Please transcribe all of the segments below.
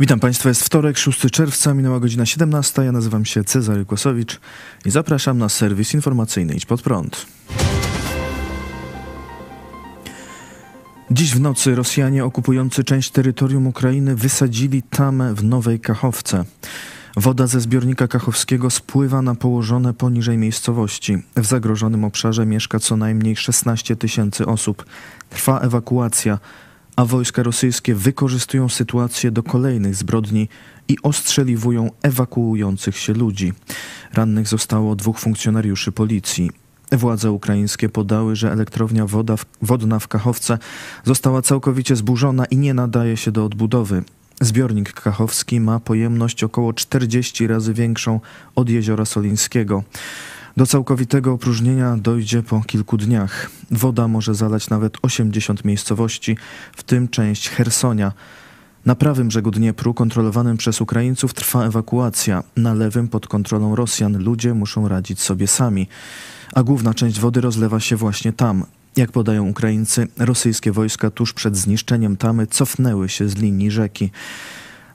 Witam Państwa, jest wtorek, 6 czerwca, minęła godzina 17. Ja nazywam się Cezary Kłosowicz i zapraszam na serwis informacyjny Idź Pod Prąd. Dziś w nocy Rosjanie okupujący część terytorium Ukrainy wysadzili tamę w Nowej Kachowce. Woda ze zbiornika kachowskiego spływa na położone poniżej miejscowości. W zagrożonym obszarze mieszka co najmniej 16 tysięcy osób. Trwa ewakuacja a wojska rosyjskie wykorzystują sytuację do kolejnych zbrodni i ostrzeliwują ewakuujących się ludzi. Rannych zostało dwóch funkcjonariuszy policji. Władze ukraińskie podały, że elektrownia woda w, wodna w Kachowce została całkowicie zburzona i nie nadaje się do odbudowy. Zbiornik kachowski ma pojemność około 40 razy większą od jeziora Solińskiego. Do całkowitego opróżnienia dojdzie po kilku dniach. Woda może zalać nawet 80 miejscowości, w tym część Hersonia. Na prawym brzegu Dniepru, kontrolowanym przez Ukraińców, trwa ewakuacja. Na lewym, pod kontrolą Rosjan, ludzie muszą radzić sobie sami. A główna część wody rozlewa się właśnie tam. Jak podają Ukraińcy, rosyjskie wojska tuż przed zniszczeniem tamy cofnęły się z linii rzeki.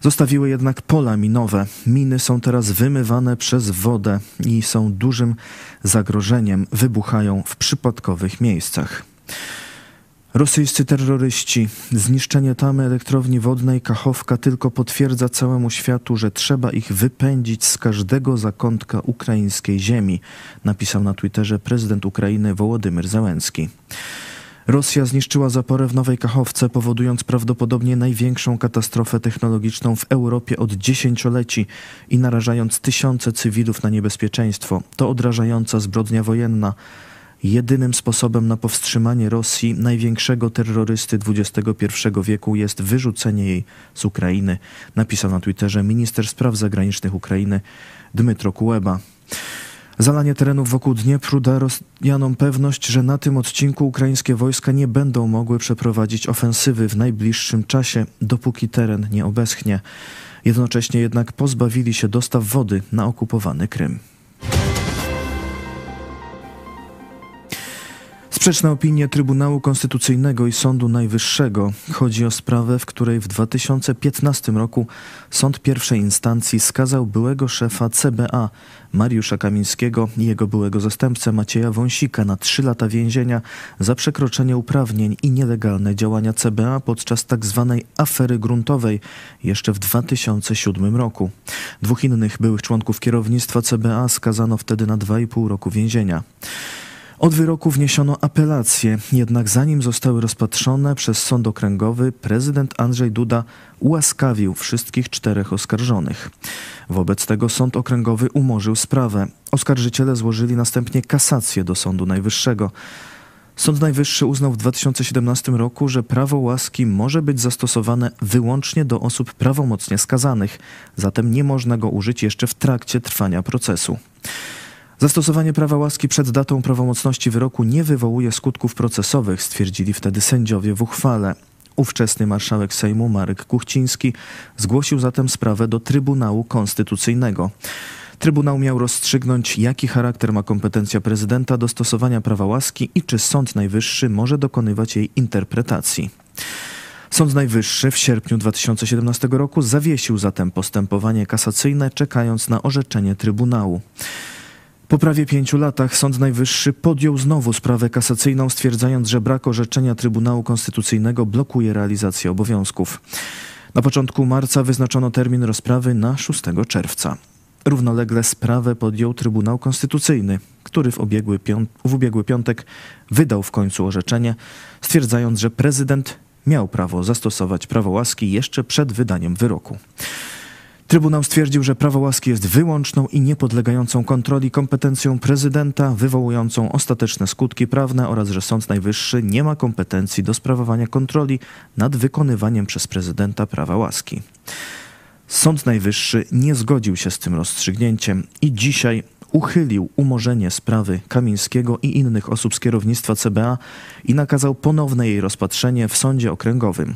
Zostawiły jednak pola minowe. Miny są teraz wymywane przez wodę i są dużym zagrożeniem. Wybuchają w przypadkowych miejscach. Rosyjscy terroryści. Zniszczenie tamy elektrowni wodnej Kachowka tylko potwierdza całemu światu, że trzeba ich wypędzić z każdego zakątka ukraińskiej ziemi, napisał na Twitterze prezydent Ukrainy Wołodymyr Załęcki. Rosja zniszczyła zaporę w Nowej Kachowce, powodując prawdopodobnie największą katastrofę technologiczną w Europie od dziesięcioleci i narażając tysiące cywilów na niebezpieczeństwo. To odrażająca zbrodnia wojenna. Jedynym sposobem na powstrzymanie Rosji, największego terrorysty XXI wieku, jest wyrzucenie jej z Ukrainy, napisał na Twitterze minister spraw zagranicznych Ukrainy Dmytro Kuleba. Zalanie terenów wokół Dniepru da Rosjanom pewność, że na tym odcinku ukraińskie wojska nie będą mogły przeprowadzić ofensywy w najbliższym czasie, dopóki teren nie obeschnie. Jednocześnie jednak pozbawili się dostaw wody na okupowany Krym. Sprzeczne opinie Trybunału Konstytucyjnego i Sądu Najwyższego. Chodzi o sprawę, w której w 2015 roku sąd pierwszej instancji skazał byłego szefa CBA Mariusza Kamińskiego i jego byłego zastępcę Macieja Wąsika na trzy lata więzienia za przekroczenie uprawnień i nielegalne działania CBA podczas tzw. Tak afery gruntowej jeszcze w 2007 roku. Dwóch innych byłych członków kierownictwa CBA skazano wtedy na 2,5 roku więzienia. Od wyroku wniesiono apelacje, jednak zanim zostały rozpatrzone przez sąd okręgowy, prezydent Andrzej Duda ułaskawił wszystkich czterech oskarżonych. Wobec tego sąd okręgowy umorzył sprawę. Oskarżyciele złożyli następnie kasację do Sądu Najwyższego. Sąd Najwyższy uznał w 2017 roku, że prawo łaski może być zastosowane wyłącznie do osób prawomocnie skazanych, zatem nie można go użyć jeszcze w trakcie trwania procesu. Zastosowanie prawa łaski przed datą prawomocności wyroku nie wywołuje skutków procesowych, stwierdzili wtedy sędziowie w uchwale. Ówczesny marszałek Sejmu Marek Kuchciński zgłosił zatem sprawę do Trybunału Konstytucyjnego. Trybunał miał rozstrzygnąć, jaki charakter ma kompetencja prezydenta do stosowania prawa łaski i czy Sąd Najwyższy może dokonywać jej interpretacji. Sąd Najwyższy w sierpniu 2017 roku zawiesił zatem postępowanie kasacyjne, czekając na orzeczenie Trybunału. Po prawie pięciu latach Sąd Najwyższy podjął znowu sprawę kasacyjną, stwierdzając, że brak orzeczenia Trybunału Konstytucyjnego blokuje realizację obowiązków. Na początku marca wyznaczono termin rozprawy na 6 czerwca. Równolegle sprawę podjął Trybunał Konstytucyjny, który w ubiegły, w ubiegły piątek wydał w końcu orzeczenie, stwierdzając, że prezydent miał prawo zastosować prawo łaski jeszcze przed wydaniem wyroku. Trybunał stwierdził, że prawo łaski jest wyłączną i niepodlegającą kontroli kompetencją prezydenta, wywołującą ostateczne skutki prawne oraz że Sąd Najwyższy nie ma kompetencji do sprawowania kontroli nad wykonywaniem przez prezydenta prawa łaski. Sąd Najwyższy nie zgodził się z tym rozstrzygnięciem i dzisiaj uchylił umorzenie sprawy Kamińskiego i innych osób z kierownictwa CBA i nakazał ponowne jej rozpatrzenie w sądzie okręgowym.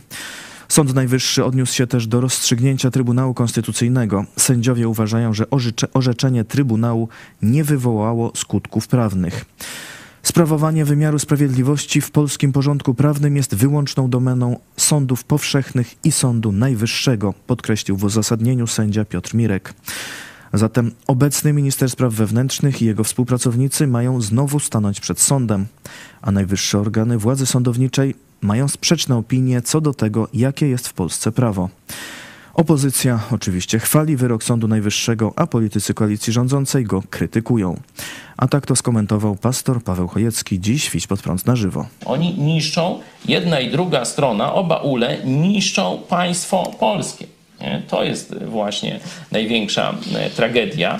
Sąd Najwyższy odniósł się też do rozstrzygnięcia Trybunału Konstytucyjnego. Sędziowie uważają, że orzeczenie Trybunału nie wywołało skutków prawnych. Sprawowanie wymiaru sprawiedliwości w polskim porządku prawnym jest wyłączną domeną sądów powszechnych i Sądu Najwyższego, podkreślił w uzasadnieniu sędzia Piotr Mirek. Zatem obecny minister spraw wewnętrznych i jego współpracownicy mają znowu stanąć przed sądem, a najwyższe organy władzy sądowniczej mają sprzeczne opinie co do tego, jakie jest w Polsce prawo. Opozycja oczywiście chwali wyrok Sądu Najwyższego, a politycy koalicji rządzącej go krytykują. A tak to skomentował pastor Paweł Chojecki dziś w Idź pod prąd na żywo. Oni niszczą, jedna i druga strona, oba ule niszczą państwo polskie. To jest właśnie największa e, tragedia.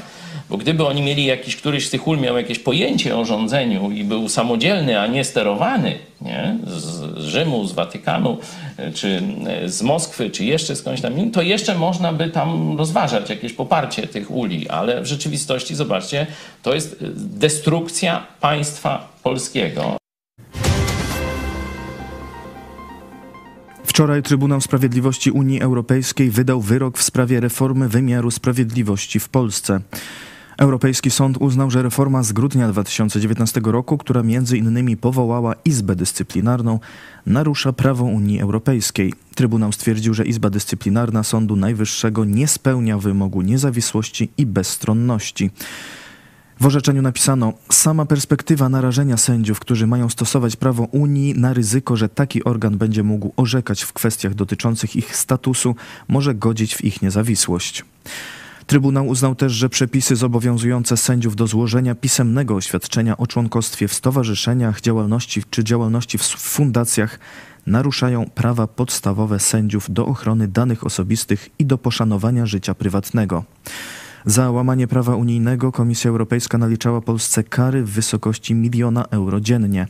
Bo gdyby oni mieli jakiś, któryś z tych ul miał jakieś pojęcie o rządzeniu i był samodzielny, a nie sterowany nie? Z, Rzymu, z Watykanu, e, czy e, z Moskwy, czy jeszcze skądś tam, to jeszcze można by tam rozważać jakieś poparcie tych uli, ale w rzeczywistości, zobaczcie, to jest destrukcja państwa polskiego. Wczoraj Trybunał Sprawiedliwości Unii Europejskiej wydał wyrok w sprawie reformy wymiaru sprawiedliwości w Polsce. Europejski Sąd uznał, że reforma z grudnia 2019 roku, która między innymi powołała Izbę Dyscyplinarną, narusza prawo Unii Europejskiej. Trybunał stwierdził, że Izba Dyscyplinarna Sądu Najwyższego nie spełnia wymogu niezawisłości i bezstronności. W orzeczeniu napisano, sama perspektywa narażenia sędziów, którzy mają stosować prawo Unii na ryzyko, że taki organ będzie mógł orzekać w kwestiach dotyczących ich statusu, może godzić w ich niezawisłość. Trybunał uznał też, że przepisy zobowiązujące sędziów do złożenia pisemnego oświadczenia o członkostwie w stowarzyszeniach, działalności czy działalności w fundacjach naruszają prawa podstawowe sędziów do ochrony danych osobistych i do poszanowania życia prywatnego. Za łamanie prawa unijnego Komisja Europejska naliczała Polsce kary w wysokości miliona euro dziennie.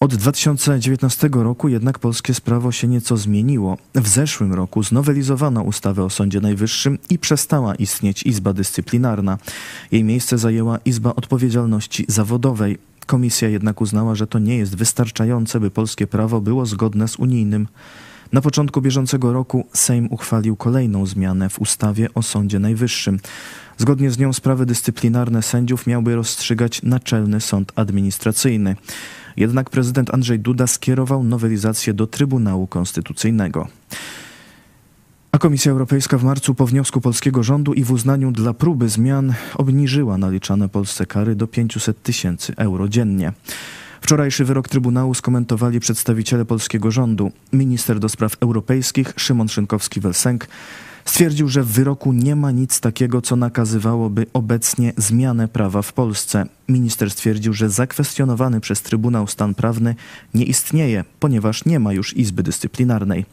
Od 2019 roku jednak polskie prawo się nieco zmieniło. W zeszłym roku znowelizowano ustawę o Sądzie Najwyższym i przestała istnieć Izba Dyscyplinarna. Jej miejsce zajęła Izba Odpowiedzialności Zawodowej. Komisja jednak uznała, że to nie jest wystarczające, by polskie prawo było zgodne z unijnym. Na początku bieżącego roku Sejm uchwalił kolejną zmianę w ustawie o Sądzie Najwyższym. Zgodnie z nią sprawy dyscyplinarne sędziów miałby rozstrzygać Naczelny Sąd Administracyjny. Jednak prezydent Andrzej Duda skierował nowelizację do Trybunału Konstytucyjnego. A Komisja Europejska w marcu po wniosku polskiego rządu i w uznaniu dla próby zmian obniżyła naliczane Polsce kary do 500 tysięcy euro dziennie. Wczorajszy wyrok Trybunału skomentowali przedstawiciele polskiego rządu. Minister do spraw europejskich Szymon Szynkowski-Welsenk stwierdził, że w wyroku nie ma nic takiego, co nakazywałoby obecnie zmianę prawa w Polsce. Minister stwierdził, że zakwestionowany przez Trybunał stan prawny nie istnieje, ponieważ nie ma już Izby Dyscyplinarnej.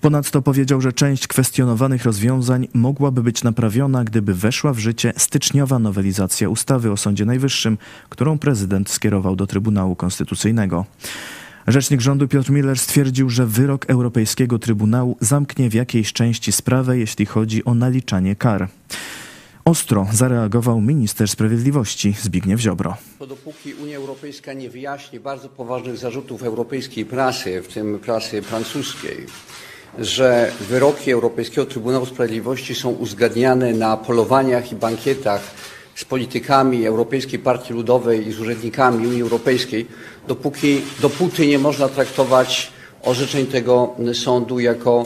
Ponadto powiedział, że część kwestionowanych rozwiązań mogłaby być naprawiona, gdyby weszła w życie styczniowa nowelizacja ustawy o Sądzie Najwyższym, którą prezydent skierował do Trybunału Konstytucyjnego. Rzecznik rządu Piotr Miller stwierdził, że wyrok Europejskiego Trybunału zamknie w jakiejś części sprawę, jeśli chodzi o naliczanie kar. Ostro zareagował minister sprawiedliwości Zbigniew Ziobro. To dopóki Unia Europejska nie wyjaśni bardzo poważnych zarzutów europejskiej prasy, w tym prasy francuskiej, że wyroki Europejskiego Trybunału Sprawiedliwości są uzgadniane na polowaniach i bankietach z politykami Europejskiej Partii Ludowej i z urzędnikami Unii Europejskiej, dopóki, dopóty nie można traktować orzeczeń tego sądu jako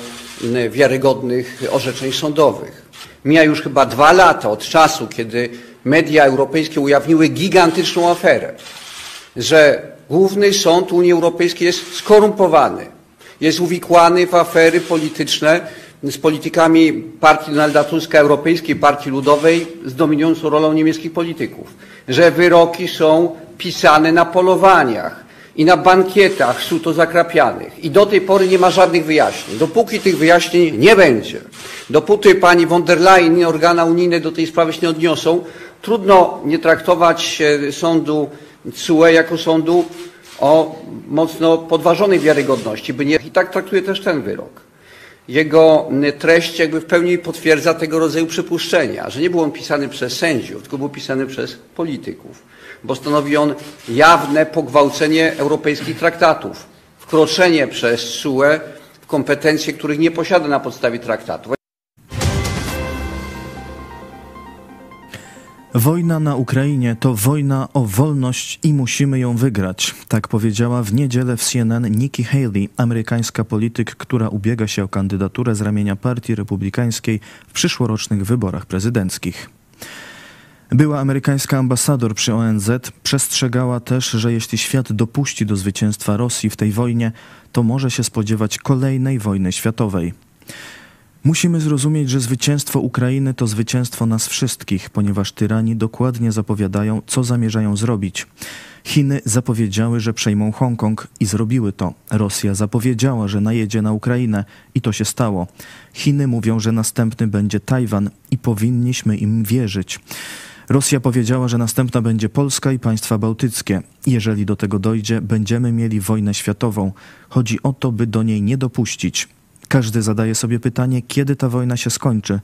wiarygodnych orzeczeń sądowych. Mija już chyba dwa lata od czasu, kiedy media europejskie ujawniły gigantyczną aferę, że Główny Sąd Unii Europejskiej jest skorumpowany, jest uwikłany w afery polityczne z politykami partii Donalda Tuska, Europejskiej Partii Ludowej z dominującą rolą niemieckich polityków, że wyroki są pisane na polowaniach i na bankietach suto zakrapianych i do tej pory nie ma żadnych wyjaśnień. Dopóki tych wyjaśnień nie będzie, dopóty pani von der Leyen i organa unijne do tej sprawy się nie odniosą, trudno nie traktować sądu CUE jako sądu o mocno podważonej wiarygodności, by nie, i tak traktuje też ten wyrok. Jego treść jakby w pełni potwierdza tego rodzaju przypuszczenia, że nie był on pisany przez sędziów, tylko był pisany przez polityków, bo stanowi on jawne pogwałcenie europejskich traktatów, wkroczenie przez SUE w kompetencje, których nie posiada na podstawie traktatów. Wojna na Ukrainie to wojna o wolność i musimy ją wygrać. Tak powiedziała w niedzielę w CNN Nikki Haley, amerykańska polityk, która ubiega się o kandydaturę z ramienia Partii Republikańskiej w przyszłorocznych wyborach prezydenckich. Była amerykańska ambasador przy ONZ przestrzegała też, że jeśli świat dopuści do zwycięstwa Rosji w tej wojnie, to może się spodziewać kolejnej wojny światowej. Musimy zrozumieć, że zwycięstwo Ukrainy to zwycięstwo nas wszystkich, ponieważ tyrani dokładnie zapowiadają, co zamierzają zrobić. Chiny zapowiedziały, że przejmą Hongkong i zrobiły to. Rosja zapowiedziała, że najedzie na Ukrainę i to się stało. Chiny mówią, że następny będzie Tajwan i powinniśmy im wierzyć. Rosja powiedziała, że następna będzie Polska i państwa bałtyckie. Jeżeli do tego dojdzie, będziemy mieli wojnę światową. Chodzi o to, by do niej nie dopuścić. Każdy zadaje sobie pytanie, kiedy ta wojna się skończy.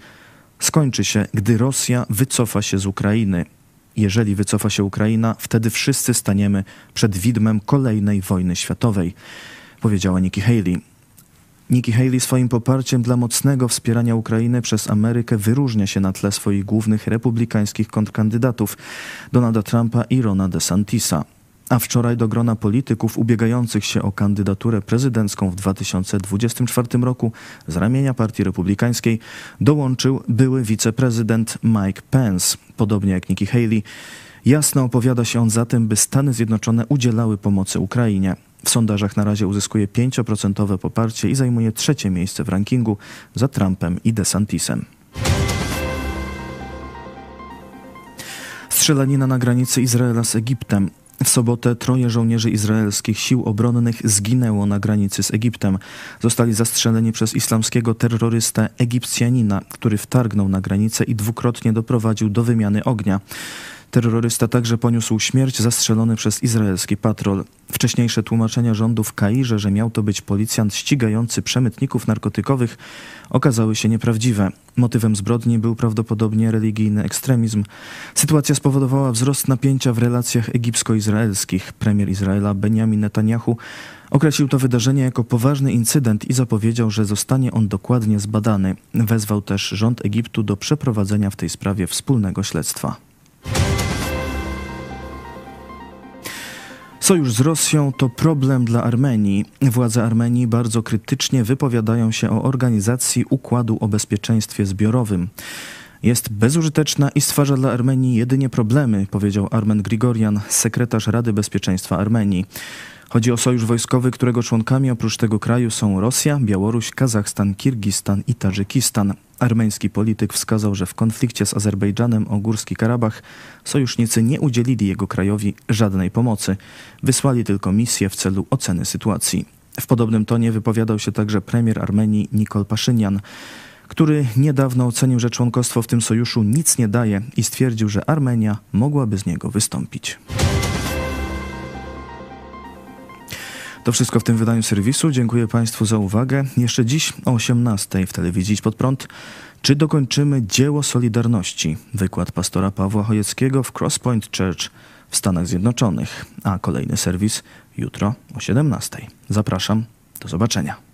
Skończy się, gdy Rosja wycofa się z Ukrainy. Jeżeli wycofa się Ukraina, wtedy wszyscy staniemy przed widmem kolejnej wojny światowej, powiedziała Nikki Haley. Nikki Haley swoim poparciem dla mocnego wspierania Ukrainy przez Amerykę wyróżnia się na tle swoich głównych republikańskich kontrkandydatów Donalda Trumpa i Rona DeSantisa. A wczoraj do grona polityków ubiegających się o kandydaturę prezydencką w 2024 roku z ramienia Partii Republikańskiej dołączył były wiceprezydent Mike Pence. Podobnie jak Nikki Haley, jasno opowiada się on za tym, by Stany Zjednoczone udzielały pomocy Ukrainie. W sondażach na razie uzyskuje 5% poparcie i zajmuje trzecie miejsce w rankingu za Trumpem i DeSantisem. Strzelanina na granicy Izraela z Egiptem. W sobotę troje żołnierzy izraelskich sił obronnych zginęło na granicy z Egiptem. Zostali zastrzeleni przez islamskiego terrorystę Egipcjanina, który wtargnął na granicę i dwukrotnie doprowadził do wymiany ognia. Terrorysta także poniósł śmierć zastrzelony przez izraelski patrol. Wcześniejsze tłumaczenia rządu w Kairze, że miał to być policjant ścigający przemytników narkotykowych, okazały się nieprawdziwe. Motywem zbrodni był prawdopodobnie religijny ekstremizm. Sytuacja spowodowała wzrost napięcia w relacjach egipsko-izraelskich. Premier Izraela Benjamin Netanyahu określił to wydarzenie jako poważny incydent i zapowiedział, że zostanie on dokładnie zbadany. Wezwał też rząd Egiptu do przeprowadzenia w tej sprawie wspólnego śledztwa. Sojusz z Rosją to problem dla Armenii. Władze Armenii bardzo krytycznie wypowiadają się o organizacji układu o bezpieczeństwie zbiorowym. Jest bezużyteczna i stwarza dla Armenii jedynie problemy, powiedział Armen Grigorian, sekretarz Rady Bezpieczeństwa Armenii. Chodzi o sojusz wojskowy, którego członkami oprócz tego kraju są Rosja, Białoruś, Kazachstan, Kirgistan i Tadżykistan. Armeński polityk wskazał, że w konflikcie z Azerbejdżanem o Górski Karabach sojusznicy nie udzielili jego krajowi żadnej pomocy. Wysłali tylko misję w celu oceny sytuacji. W podobnym tonie wypowiadał się także premier Armenii Nikol Paszynian, który niedawno ocenił, że członkostwo w tym sojuszu nic nie daje i stwierdził, że Armenia mogłaby z niego wystąpić. To wszystko w tym wydaniu serwisu. Dziękuję Państwu za uwagę. Jeszcze dziś o 18 w telewizji pod prąd. Czy dokończymy dzieło Solidarności? Wykład pastora Pawła Chojeckiego w Crosspoint Church w Stanach Zjednoczonych. A kolejny serwis jutro o 17. Zapraszam. Do zobaczenia.